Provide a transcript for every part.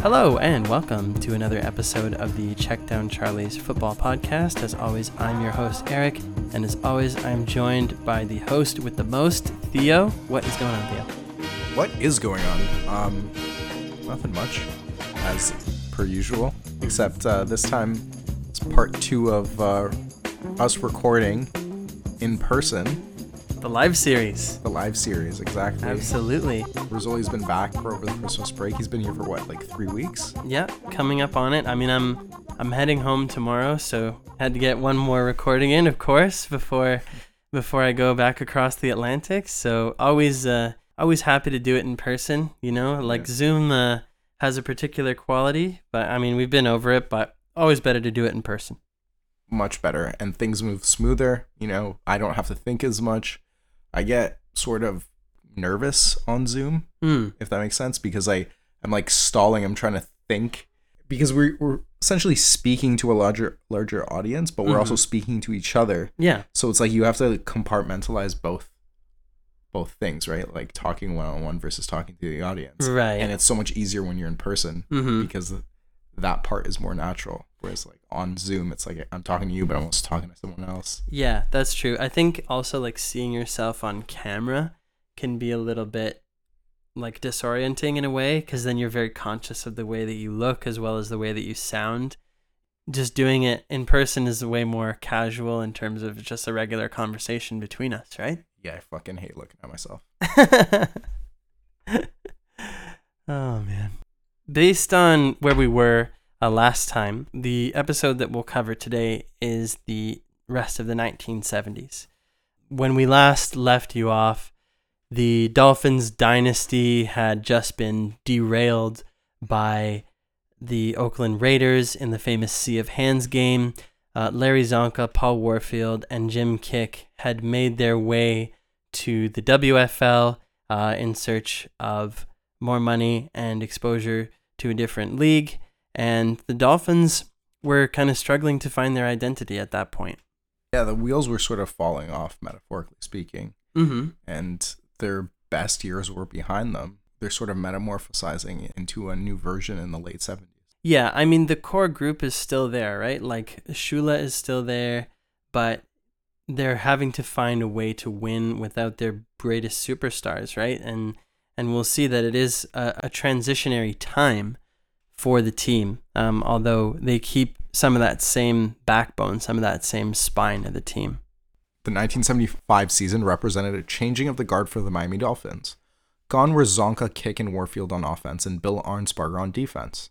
Hello and welcome to another episode of the Check Down Charlie's Football Podcast. As always, I'm your host, Eric, and as always, I'm joined by the host with the most, Theo. What is going on, Theo? What is going on? Um, nothing much, as per usual, except uh, this time it's part two of uh, us recording in person The live series. the live series. Exactly. Absolutely. Rizzoli's been back for over the Christmas break. He's been here for what, like three weeks? Yeah, coming up on it. I mean, I'm I'm heading home tomorrow, so had to get one more recording in, of course, before before I go back across the Atlantic. So always uh always happy to do it in person, you know? Like Yeah. Zoom uh, has a particular quality, but I mean, we've been over it, but always better to do it in person. Much better, and things move smoother. You know, I don't have to think as much. I get sort of nervous on Zoom Hmm. if that makes sense, because I I'm like stalling. I'm trying to think because we're we're essentially speaking to a larger larger audience, but we're also Mhm. speaking to each other. Yeah. So it's like you have to compartmentalize both both things, right? Like talking one on one versus talking to the audience. Right. And it's so much easier when you're in person Mhm. because that part is more natural. Whereas like on Zoom, it's like I'm talking to you, but I'm also talking to someone else. Yeah, that's true. I think also like seeing yourself on camera can be a little bit like disorienting in a way because then you're very conscious of the way that you look as well as the way that you sound. Just doing it in person is way more casual in terms of just a regular conversation between us, right? Yeah, I fucking hate looking at myself. oh man. Based on where we were uh, last time, the episode that we'll cover today is the rest of the 1970s. When we last left you off, the Dolphins dynasty had just been derailed by the Oakland Raiders in the famous Sea of Hands game. Uh, Larry Csonka, Paul Warfield, and Jim Kiick had made their way to the WFL uh, in search of more money and exposure to a different league. And the Dolphins were kind of struggling to find their identity at that point. Yeah, the wheels were sort of falling off, metaphorically speaking. Mm-hmm. and their best years were behind them. They're sort of metamorphosizing into a new version in the late 70s. Yeah, I mean the core group is still there, right? Like Shula is still there, but they're having to find a way to win without their greatest superstars, right? And and we'll see that it is a, a transitionary time for the team. Um, although they keep some of that same backbone, some of that same spine of the team. The 1975 season represented a changing of the guard for the Miami Dolphins. Gone were Csonka, Kiick, and Warfield on offense and Bill Arnsparger on defense.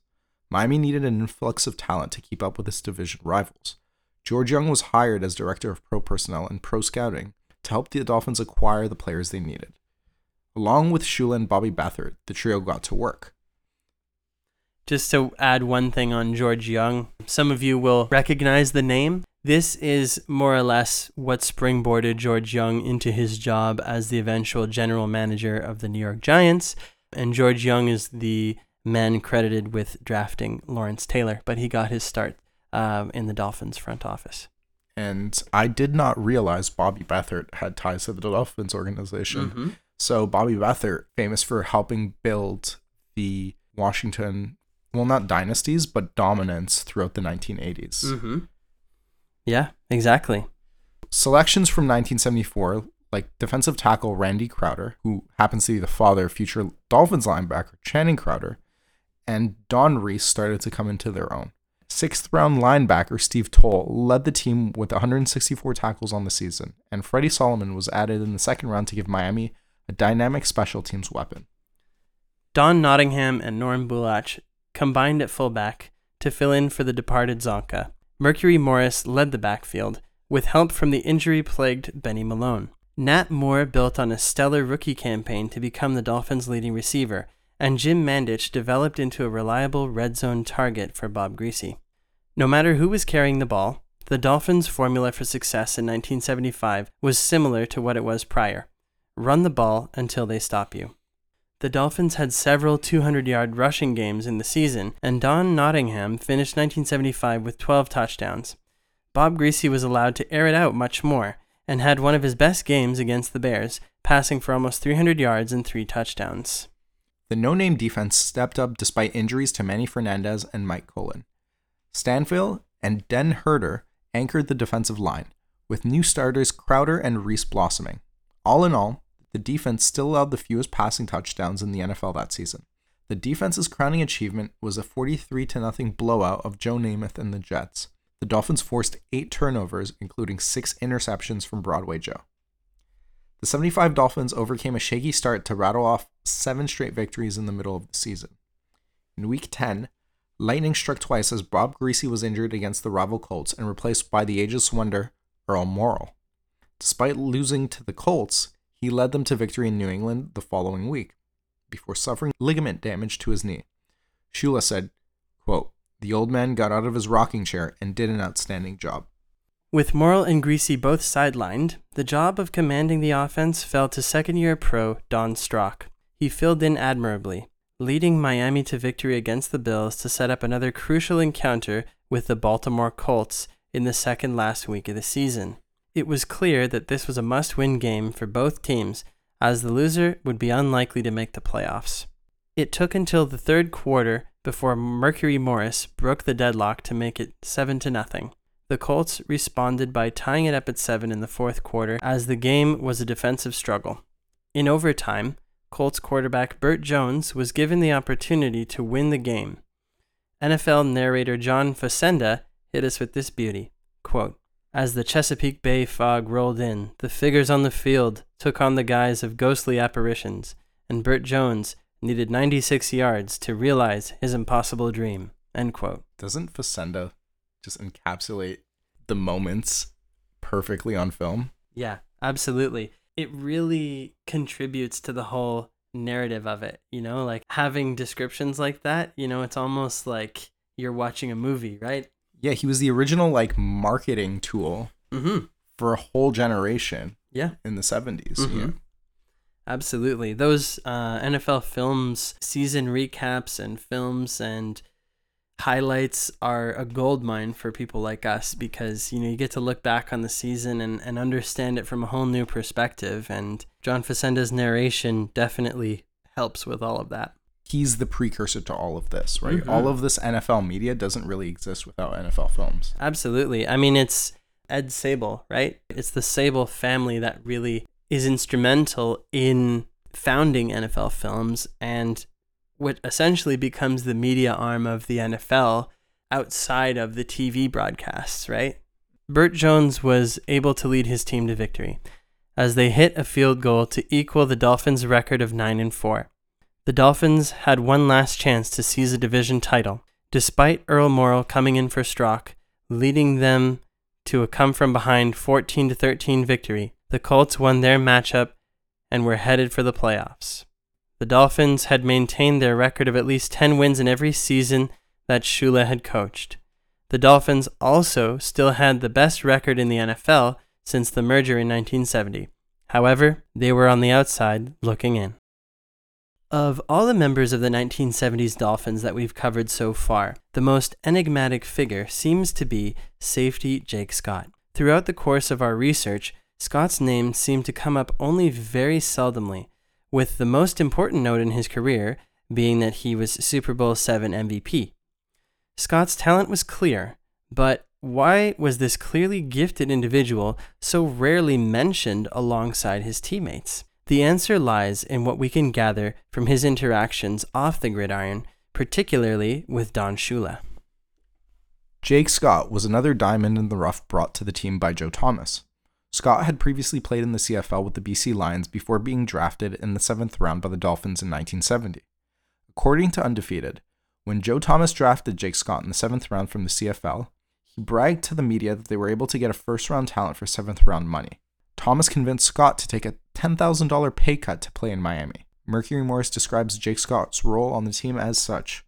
Miami needed an influx of talent to keep up with its division rivals. George Young was hired as director of pro personnel and pro scouting to help the Dolphins acquire the players they needed. Along with Shula and Bobby Beathard, the trio got to work. Just to add one thing on George Young, some of you will recognize the name. This is more or less what springboarded George Young into his job as the eventual general manager of the New York Giants. And George Young is the man credited with drafting Lawrence Taylor, but he got his start um, in the Dolphins front office. and I did not realize Bobby Beathard had ties to the Dolphins organization. Mm-hmm. So Bobby Beathard, famous for helping build the Washington, well, not dynasties, but dominance throughout the 1980s. Mm-hmm. Yeah, exactly. Selections from 1974, like defensive tackle Randy Crowder, who happens to be the father of future Dolphins linebacker Channing Crowder, and Don Reese started to come into their own. Sixth round linebacker Steve Towle led the team with 164 tackles on the season, and Freddie Solomon was added in the second round to give Miami a dynamic special teams weapon. Don Nottingham and Norm Bulaich combined at fullback to fill in for the departed Csonka. Mercury Morris led the backfield, with help from the injury plagued Benny Malone. Nat Moore built on a stellar rookie campaign to become the Dolphins' leading receiver, and Jim Mandich developed into a reliable red zone target for Bob Griese. No matter who was carrying the ball, the Dolphins' formula for success in 1975 was similar to what it was prior run the ball until they stop you. The Dolphins had several 200 yard rushing games in the season, and Don Nottingham finished 1975 with 12 touchdowns. Bob Griese was allowed to air it out much more and had one of his best games against the Bears, passing for almost 300 yards and three touchdowns. The no name defense stepped up despite injuries to Manny Fernandez and Mike Kolen. Stanfill and Den Herder anchored the defensive line, with new starters Crowder and Reese blossoming. All in all, the defense still allowed the fewest passing touchdowns in the NFL that season. The defense's crowning achievement was a 43 0 blowout of Joe Namath and the Jets. The Dolphins forced eight turnovers, including six interceptions from Broadway Joe. The 75 Dolphins overcame a shaky start to rattle off seven straight victories in the middle of the season. In Week 10, lightning struck twice as Bob Griese was injured against the rival Colts and replaced by the ageless wonder Earl Morrall. Despite losing to the Colts, he led them to victory in New England the following week before suffering ligament damage to his knee. Shula said, quote, The old man got out of his rocking chair and did an outstanding job. With Morrall and Griese both sidelined, the job of commanding the offense fell to second year pro Don Strock. He filled in admirably, leading Miami to victory against the Bills to set up another crucial encounter with the Baltimore Colts in the second last week of the season. It was clear that this was a must win game for both teams as the loser would be unlikely to make the playoffs. It took until the third quarter before Mercury Morris broke the deadlock to make it 7 to nothing. The Colts responded by tying it up at 7 in the fourth quarter as the game was a defensive struggle. In overtime, Colts quarterback Bert Jones was given the opportunity to win the game. NFL narrator John Facenda hit us with this beauty. Quote, as the Chesapeake Bay fog rolled in, the figures on the field took on the guise of ghostly apparitions, and Bert Jones needed 96 yards to realize his impossible dream. End quote. Doesn't Facenda just encapsulate the moments perfectly on film? Yeah, absolutely. It really contributes to the whole narrative of it, you know, like having descriptions like that, you know, it's almost like you're watching a movie, right? Yeah, he was the original like marketing tool Mm-hmm. for a whole generation Yeah. in the 70s. Mhm. Yeah. Absolutely. Those uh, NFL films, season recaps, and films and highlights are a gold mine for people like us because you know you get to look back on the season and, and understand it from a whole new perspective and john facenda's narration definitely helps with all of that He's the precursor to all of this, right? Mhm. All of this NFL media doesn't really exist without NFL films. absolutely i mean it's ed sabol right it's the sabol family that really is instrumental in founding nfl films and what essentially becomes the media arm of the NFL outside of the TV broadcasts, right? Bert Jones was able to lead his team to victory as they hit a field goal to equal the Dolphins' record of 9 and 4. The Dolphins had one last chance to seize a division title, despite Earl Morrall coming in for Strock, leading them to a come from behind 14 to 13 victory. The Colts won their matchup and were headed for the playoffs. The Dolphins had maintained their record of at least 10 wins in every season that Shula had coached. The Dolphins also still had the best record in the NFL since the merger in 1970. However, they were on the outside looking in. Of all the members of the 1970s Dolphins that we've covered so far, the most enigmatic figure seems to be safety Jake Scott. Throughout the course of our research, Scott's name seemed to come up only very seldomly, with the most important note in his career being that he was Super Bowl VII MVP. Scott's talent was clear, but why was this clearly gifted individual so rarely mentioned alongside his teammates? The answer lies in what we can gather from his interactions off the gridiron, particularly with Don Shula. Jake Scott was another diamond in the rough brought to the team by Joe Thomas. Scott had previously played in the CFL with the BC Lions before being drafted in the seventh round by the Dolphins in 1970. According to Undefeated, when Joe Thomas drafted Jake Scott in the seventh round from the CFL, he bragged to the media that they were able to get a first round talent for seventh round money. Thomas convinced Scott to take a $10,000 pay cut to play in Miami. Mercury Morris describes Jake Scott's role on the team as such.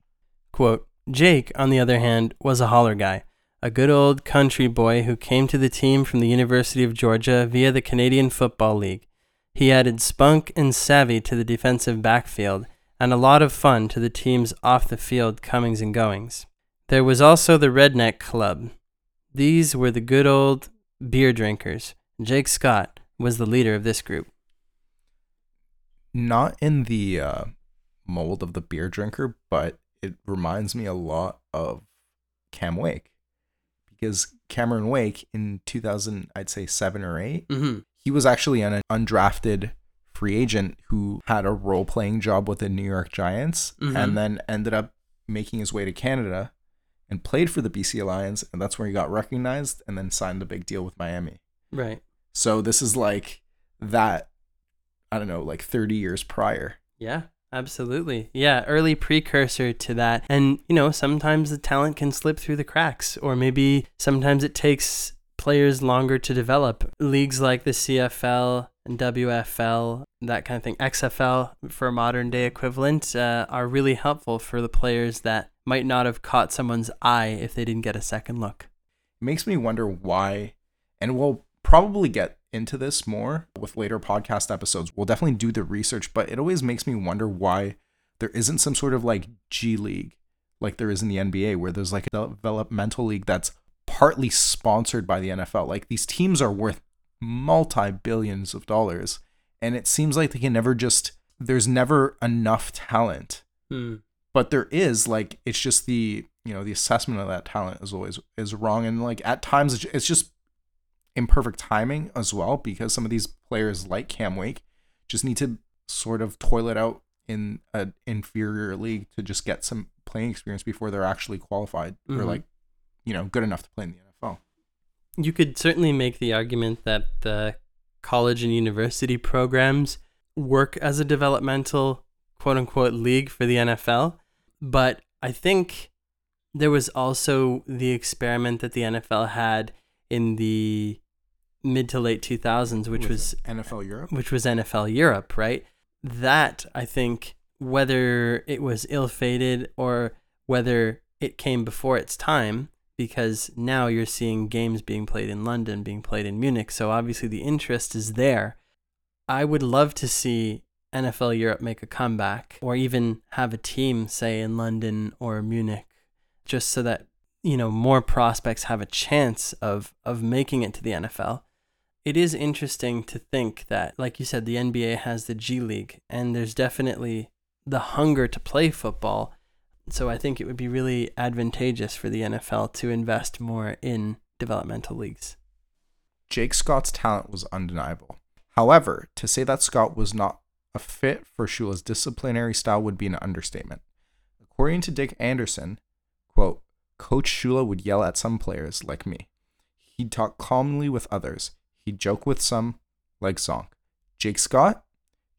Quote, Jake, on the other hand, was a holler guy, a good old country boy who came to the team from the University of Georgia via the Canadian Football League. He added spunk and savvy to the defensive backfield and a lot of fun to the team's off the field comings and goings. There was also the Redneck Club. These were the good old beer drinkers. Jake Scott was the leader of this group. Not in the uh, mold of the beer drinker, but it reminds me a lot of Cam Wake because Cameron Wake in 2000, I'd say seven or 8 Mm-hmm. he was actually an undrafted free agent who had a role playing job with the New York Giants Mhm. and then ended up making his way to Canada and played for the BC Lions. And that's where he got recognized and then signed the big deal with Miami. Right. So this is like that, I don't know, like 30 years prior. Yeah, absolutely. Yeah, early precursor to that. And, you know, sometimes the talent can slip through the cracks, or maybe sometimes it takes players longer to develop. Leagues like the CFL and WFL, that kind of thing, XFL for a modern day equivalent, uh, are really helpful for the players that might not have caught someone's eye if they didn't get a second look. Makes me wonder why, and we'll probably get into this more with later podcast episodes. We'll definitely do the research, but it always makes me wonder why there isn't some sort of like G League like there is in the NBA, where there's like a developmental league that's partly sponsored by the NFL. Like these teams are worth multi billions of dollars, and it seems like they can never just, there's never enough talent Hmm. but there is like it's just the you know the assessment of that talent is always is wrong and like at times it's- it's just imperfect timing as well because some of these players like Cam Wake just need to sort of toilet out in an inferior league to just get some playing experience before they're actually qualified or Mhm. like you know good enough to play in the NFL. You could certainly make the argument that the college and university programs work as a developmental quote unquote league for the NFL. But I think there was also the experiment that the NFL had in the mid to late 2000s, which With was NFL Europe. which was NFL Europe, right? That I think whether it was ill-fated or whether it came before its time because now you're seeing games being played in London, being played in Munich, so obviously the interest is there. I would love to see NFL Europe make a comeback or even have a team say in London or Munich just so that you know more prospects have a chance of of making it to the NFL it is interesting to think that, like you said, the NBA has the G League, and there's definitely the hunger to play football. So I think it would be really advantageous for the NFL to invest more in developmental leagues. Jake Scott's talent was undeniable. However, to say that Scott was not a fit for Shula's disciplinary style would be an understatement. According to Dick Anderson, quote, Coach Shula would yell at some players like me. He'd talk calmly with others. He'd joke with some, like Zonk. Jake Scott?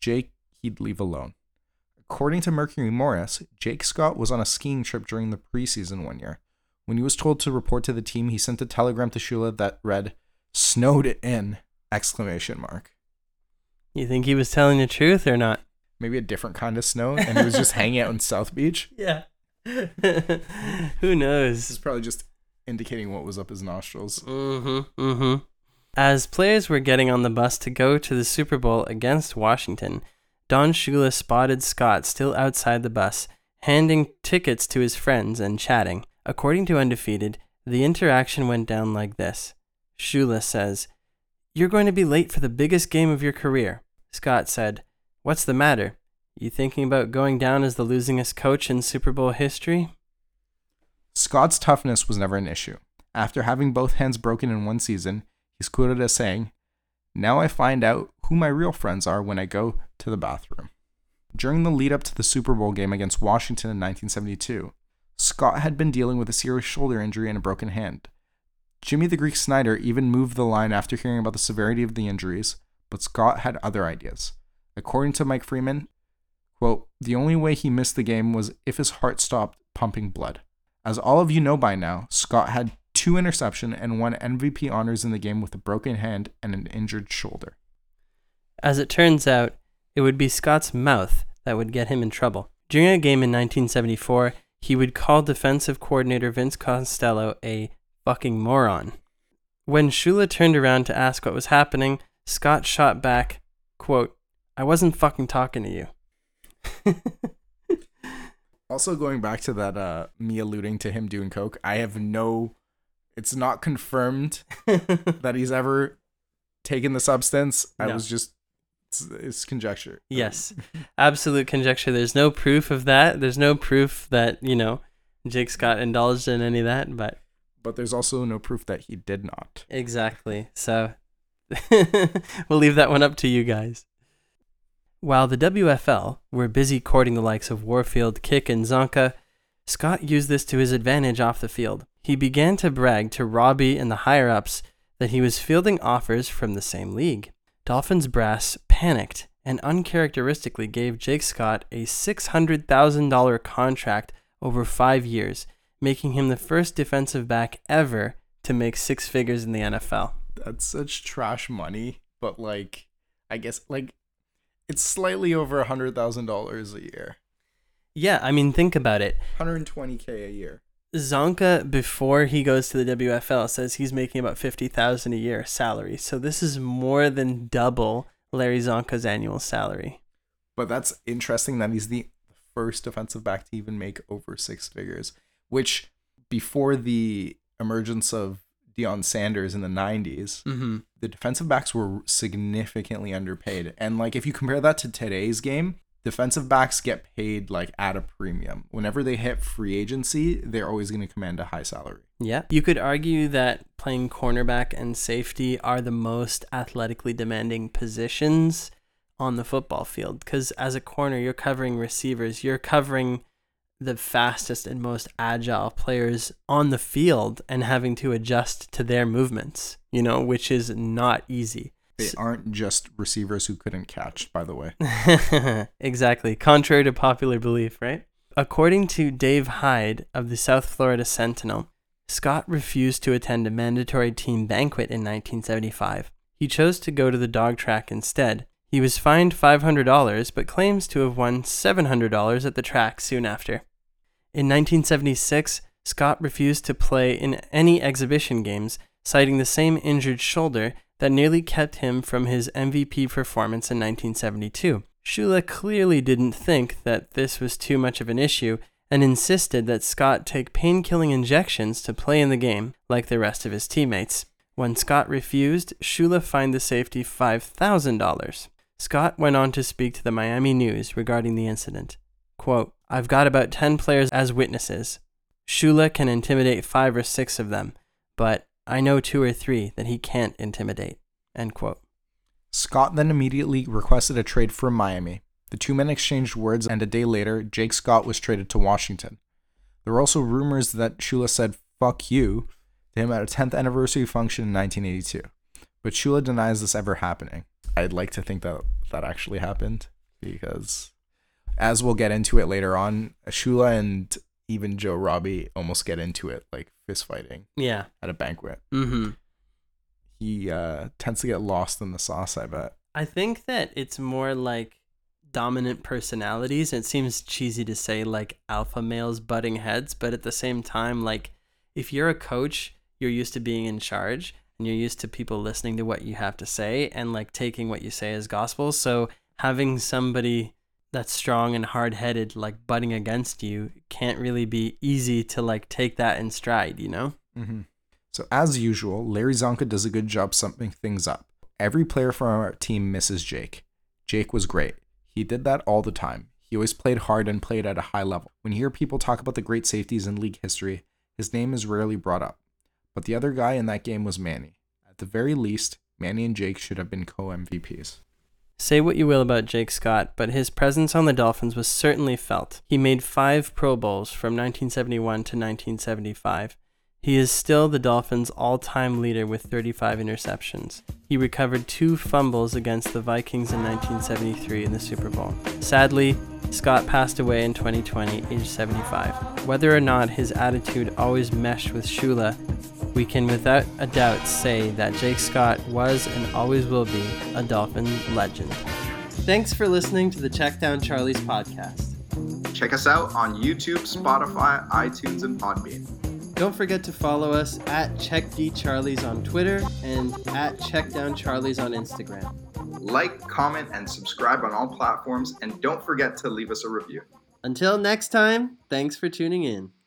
Jake, he'd leave alone. According to Mercury Morris, Jake Scott was on a skiing trip during the preseason one year. When he was told to report to the team, he sent a telegram to Shula that read, snowed it in exclamation mark You think he was telling the truth or not? maybe a different kind of snow and he was just hanging out in south beach Yeah. Who knows? is probably just indicating what was up his nostrils Mm-hmm. Mm-hmm. As players were getting on the bus to go to the Super Bowl against Washington, Don Shula spotted Scott still outside the bus, handing tickets to his friends and chatting. According to Undefeated, the interaction went down like this. Shula says, You're going to be late for the biggest game of your career. Scott said, What's the matter? You thinking about going down as the losingest coach in Super Bowl history? scott's toughness was never an issue after having both hands broken in one season he's quoted as saying now i find out who my real friends are when i go to the bathroom. During the lead up to the super bowl game against washington in 1972 scott had been dealing with a serious shoulder injury and a broken hand. Jimmy the greek snyder even moved the line after hearing about the severity of the injuries but scott had other ideas. According to mike freeman quote the only way he missed the game was if his heart stopped pumping blood. As all of you know by now, Scott had two interception and won MVP honors in the game with a broken hand and an injured shoulder. As it turns out, it would be Scott's mouth that would get him in trouble. During a game in 1974, he would call defensive coordinator Vince Costello a fucking moron. When Shula turned around to ask what was happening, Scott shot back, quote, I wasn't fucking talking to you. Also, going back to that, uh, me alluding to him doing coke, I have no, it's not confirmed that he's ever taken the substance. I was just It's, it's conjecture. Yes, absolute conjecture. There's no proof of that. There's no proof that you know Jake Scott indulged in any of that. But But there's also no proof that he did not. exactly. So we'll leave that one up to you guys. While the WFL were busy courting the likes of Warfield, Kiick, and Csonka, Scott used this to his advantage off the field. He began to brag to Robbie and the higher ups that he was fielding offers from the same league. Dolphins brass panicked and uncharacteristically gave Jake Scott a $600,000 contract over five years, making him the first defensive back ever to make six figures in the NFL. That's such trash money, but like, I guess like, it's slightly over a hundred thousand dollars a year. Yeah, I mean, think about it. 120k a year. Csonka, before he goes to the WFL, says he's making about fifty thousand a year salary. So this is more than double Larry Csonka's annual salary. But that's interesting that he's the first defensive back to even make over six figures, which before the emergence of Deion Sanders in the 90s, Mm-hmm. the defensive backs were significantly underpaid. And like if you compare that to today's game, defensive backs get paid like at a premium. Whenever they hit free agency, they're always going to command a high salary. Yeah. You could argue that playing cornerback and safety are the most athletically demanding positions on the football field because as a corner, you're covering receivers, you're covering the fastest and most agile players on the field and having to adjust to their movements, you know, which is not easy. They aren't just receivers who couldn't catch, by the way. exactly. Contrary to popular belief, right? According to Dave Hyde of the South Florida Sentinel, Scott refused to attend a mandatory team banquet in 1975. He chose to go to the dog track instead. He was fined $500 but claims to have won $700 at the track soon after. In 1976, Scott refused to play in any exhibition games, citing the same injured shoulder that nearly kept him from his MVP performance in 1972. Shula clearly didn't think that this was too much of an issue and insisted that Scott take pain killing injections to play in the game like the rest of his teammates. When Scott refused, Shula fined the safety $5,000. Scott went on to speak to the Miami News regarding the incident. Quote, I've got about 10 players as witnesses. Shula can intimidate five or six of them, but I know two or three that he can't intimidate. End quote. Scott then immediately requested a trade from Miami. The two men exchanged words, and a day later, Jake Scott was traded to Washington. There were also rumors that Shula said fuck you to him at a 10th anniversary function in 1982. But Shula denies this ever happening. I'd like to think that that actually happened because, as we'll get into it later on, Shula and even Joe Robbie almost get into it, like fist fighting Yeah. at a banquet. Mm-hmm. He uh, tends to get lost in the sauce, I bet. I think that it's more like dominant personalities. It seems cheesy to say like alpha males butting heads, but at the same time, like if you're a coach, you're used to being in charge and you're used to people listening to what you have to say and like taking what you say as gospel. So having somebody that's strong and hard headed like butting against you can't really be easy to like take that in stride, you know? Mm-hmm. So, as usual, Larry Csonka does a good job summing things up. Every player from our team misses Jake. Jake was great. He did that all the time. He always played hard and played at a high level. When you hear people talk about the great safeties in league history, his name is rarely brought up. But the other guy in that game was Manny. At the very least, Manny and Jake should have been co MVPs. Say what you will about Jake Scott, but his presence on the Dolphins was certainly felt. He made five Pro Bowls from 1971 to 1975. He is still the Dolphins' all time leader with 35 interceptions. He recovered two fumbles against the Vikings in 1973 in the Super Bowl. Sadly, Scott passed away in 2020, aged 75. Whether or not his attitude always meshed with Shula, we can without a doubt say that Jake Scott was and always will be a Dolphin legend. Thanks for listening to the Check Down Charlie's podcast. Check us out on YouTube, Spotify, iTunes, and Podbean. Don't forget to follow us at CheckDCharlies on Twitter and at CheckDownCharlies on Instagram. Like, comment, and subscribe on all platforms, and don't forget to leave us a review. Until next time, thanks for tuning in.